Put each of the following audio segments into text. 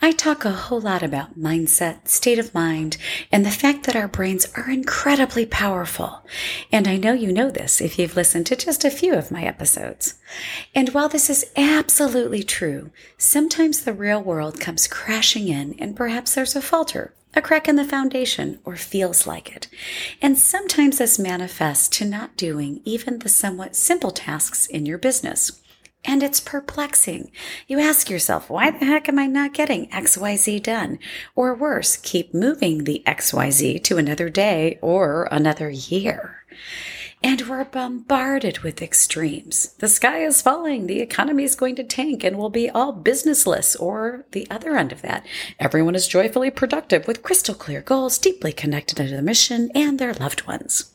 I talk a whole lot about mindset, state of mind, and the fact that our brains are incredibly powerful. And I know you know this if you've listened to just a few of my episodes. And while this is absolutely true, sometimes the real world comes crashing in and perhaps there's a falter a crack in the foundation, or feels like it. And sometimes this manifests to not doing even the somewhat simple tasks in your business. And it's perplexing. You ask yourself, why the heck am I not getting XYZ done? Or worse, keep moving the XYZ to another day or another year. And we're bombarded with extremes. The sky is falling, the economy is going to tank, and we'll be all businessless. Or the other end of that, everyone is joyfully productive with crystal clear goals, deeply connected to the mission and their loved ones.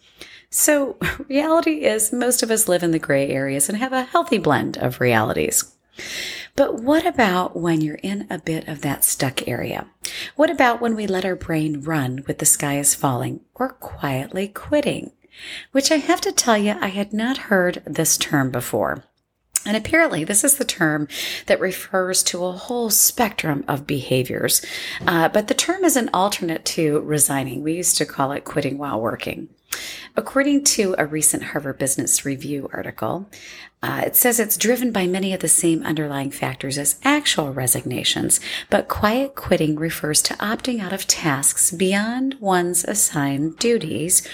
So, reality is most of us live in the gray areas and have a healthy blend of realities. But what about when you're in a bit of that stuck area? What about when we let our brain run with the sky is falling or quietly quitting? Which I have to tell you, I had not heard this term before. And apparently, this is the term that refers to a whole spectrum of behaviors. Uh, but the term is an alternate to resigning. We used to call it quitting while working. According to a recent Harvard Business Review article, uh, it says it's driven by many of the same underlying factors as actual resignations, but quiet quitting refers to opting out of tasks beyond one's assigned duties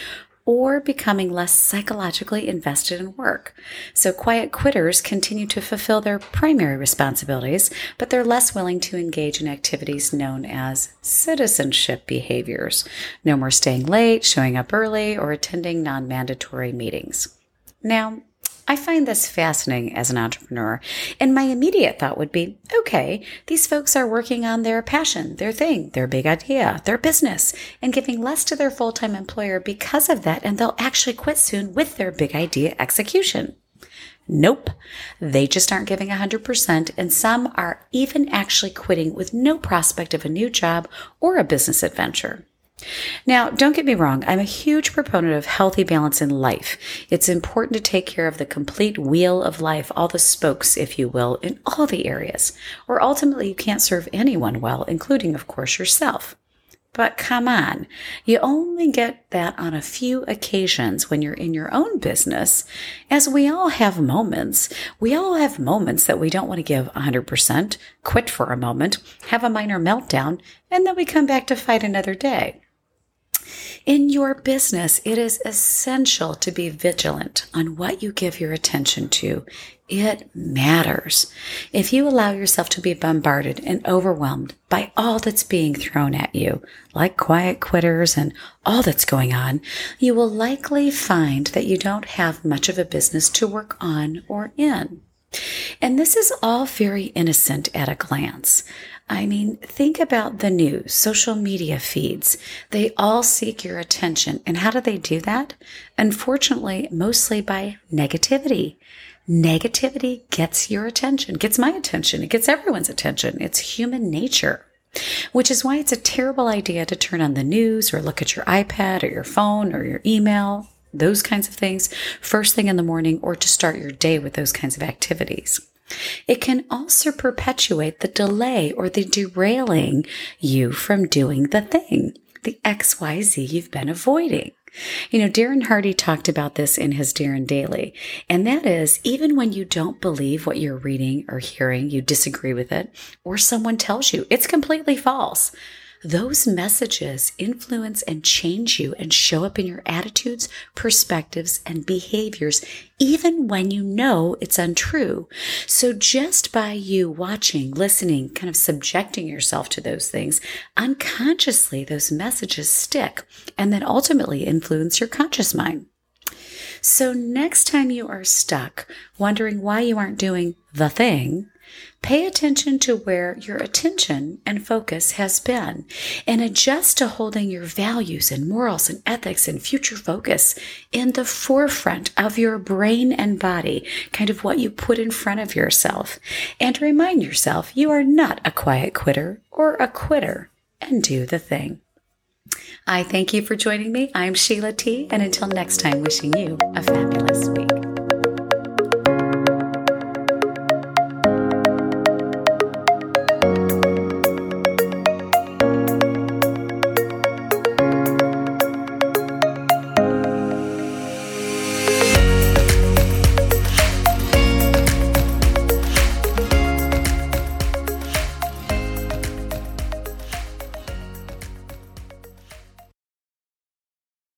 or becoming less psychologically invested in work. So quiet quitters continue to fulfill their primary responsibilities, but they're less willing to engage in activities known as citizenship behaviors. No more staying late, showing up early, or attending non mandatory meetings. Now, I find this fascinating as an entrepreneur. And my immediate thought would be okay, these folks are working on their passion, their thing, their big idea, their business, and giving less to their full time employer because of that. And they'll actually quit soon with their big idea execution. Nope. They just aren't giving 100%, and some are even actually quitting with no prospect of a new job or a business adventure. Now, don't get me wrong, I'm a huge proponent of healthy balance in life. It's important to take care of the complete wheel of life, all the spokes, if you will, in all the areas, or ultimately you can't serve anyone well, including, of course, yourself. But come on, you only get that on a few occasions when you're in your own business, as we all have moments. We all have moments that we don't want to give 100%, quit for a moment, have a minor meltdown, and then we come back to fight another day. In your business, it is essential to be vigilant on what you give your attention to. It matters. If you allow yourself to be bombarded and overwhelmed by all that's being thrown at you, like quiet quitters and all that's going on, you will likely find that you don't have much of a business to work on or in. And this is all very innocent at a glance. I mean, think about the news, social media feeds. They all seek your attention. And how do they do that? Unfortunately, mostly by negativity. Negativity gets your attention, gets my attention, it gets everyone's attention. It's human nature. Which is why it's a terrible idea to turn on the news or look at your iPad or your phone or your email, those kinds of things, first thing in the morning or to start your day with those kinds of activities. It can also perpetuate the delay or the derailing you from doing the thing, the XYZ you've been avoiding. You know, Darren Hardy talked about this in his Darren Daily, and that is even when you don't believe what you're reading or hearing, you disagree with it, or someone tells you it's completely false those messages influence and change you and show up in your attitudes, perspectives, and behaviors, even when you know it's untrue. So just by you watching, listening, kind of subjecting yourself to those things, unconsciously those messages stick and then ultimately influence your conscious mind. So next time you are stuck wondering why you aren't doing the thing, Pay attention to where your attention and focus has been and adjust to holding your values and morals and ethics and future focus in the forefront of your brain and body, kind of what you put in front of yourself. And remind yourself you are not a quiet quitter or a quitter and do the thing. I thank you for joining me. I'm Sheila T. And until next time, wishing you a fabulous week.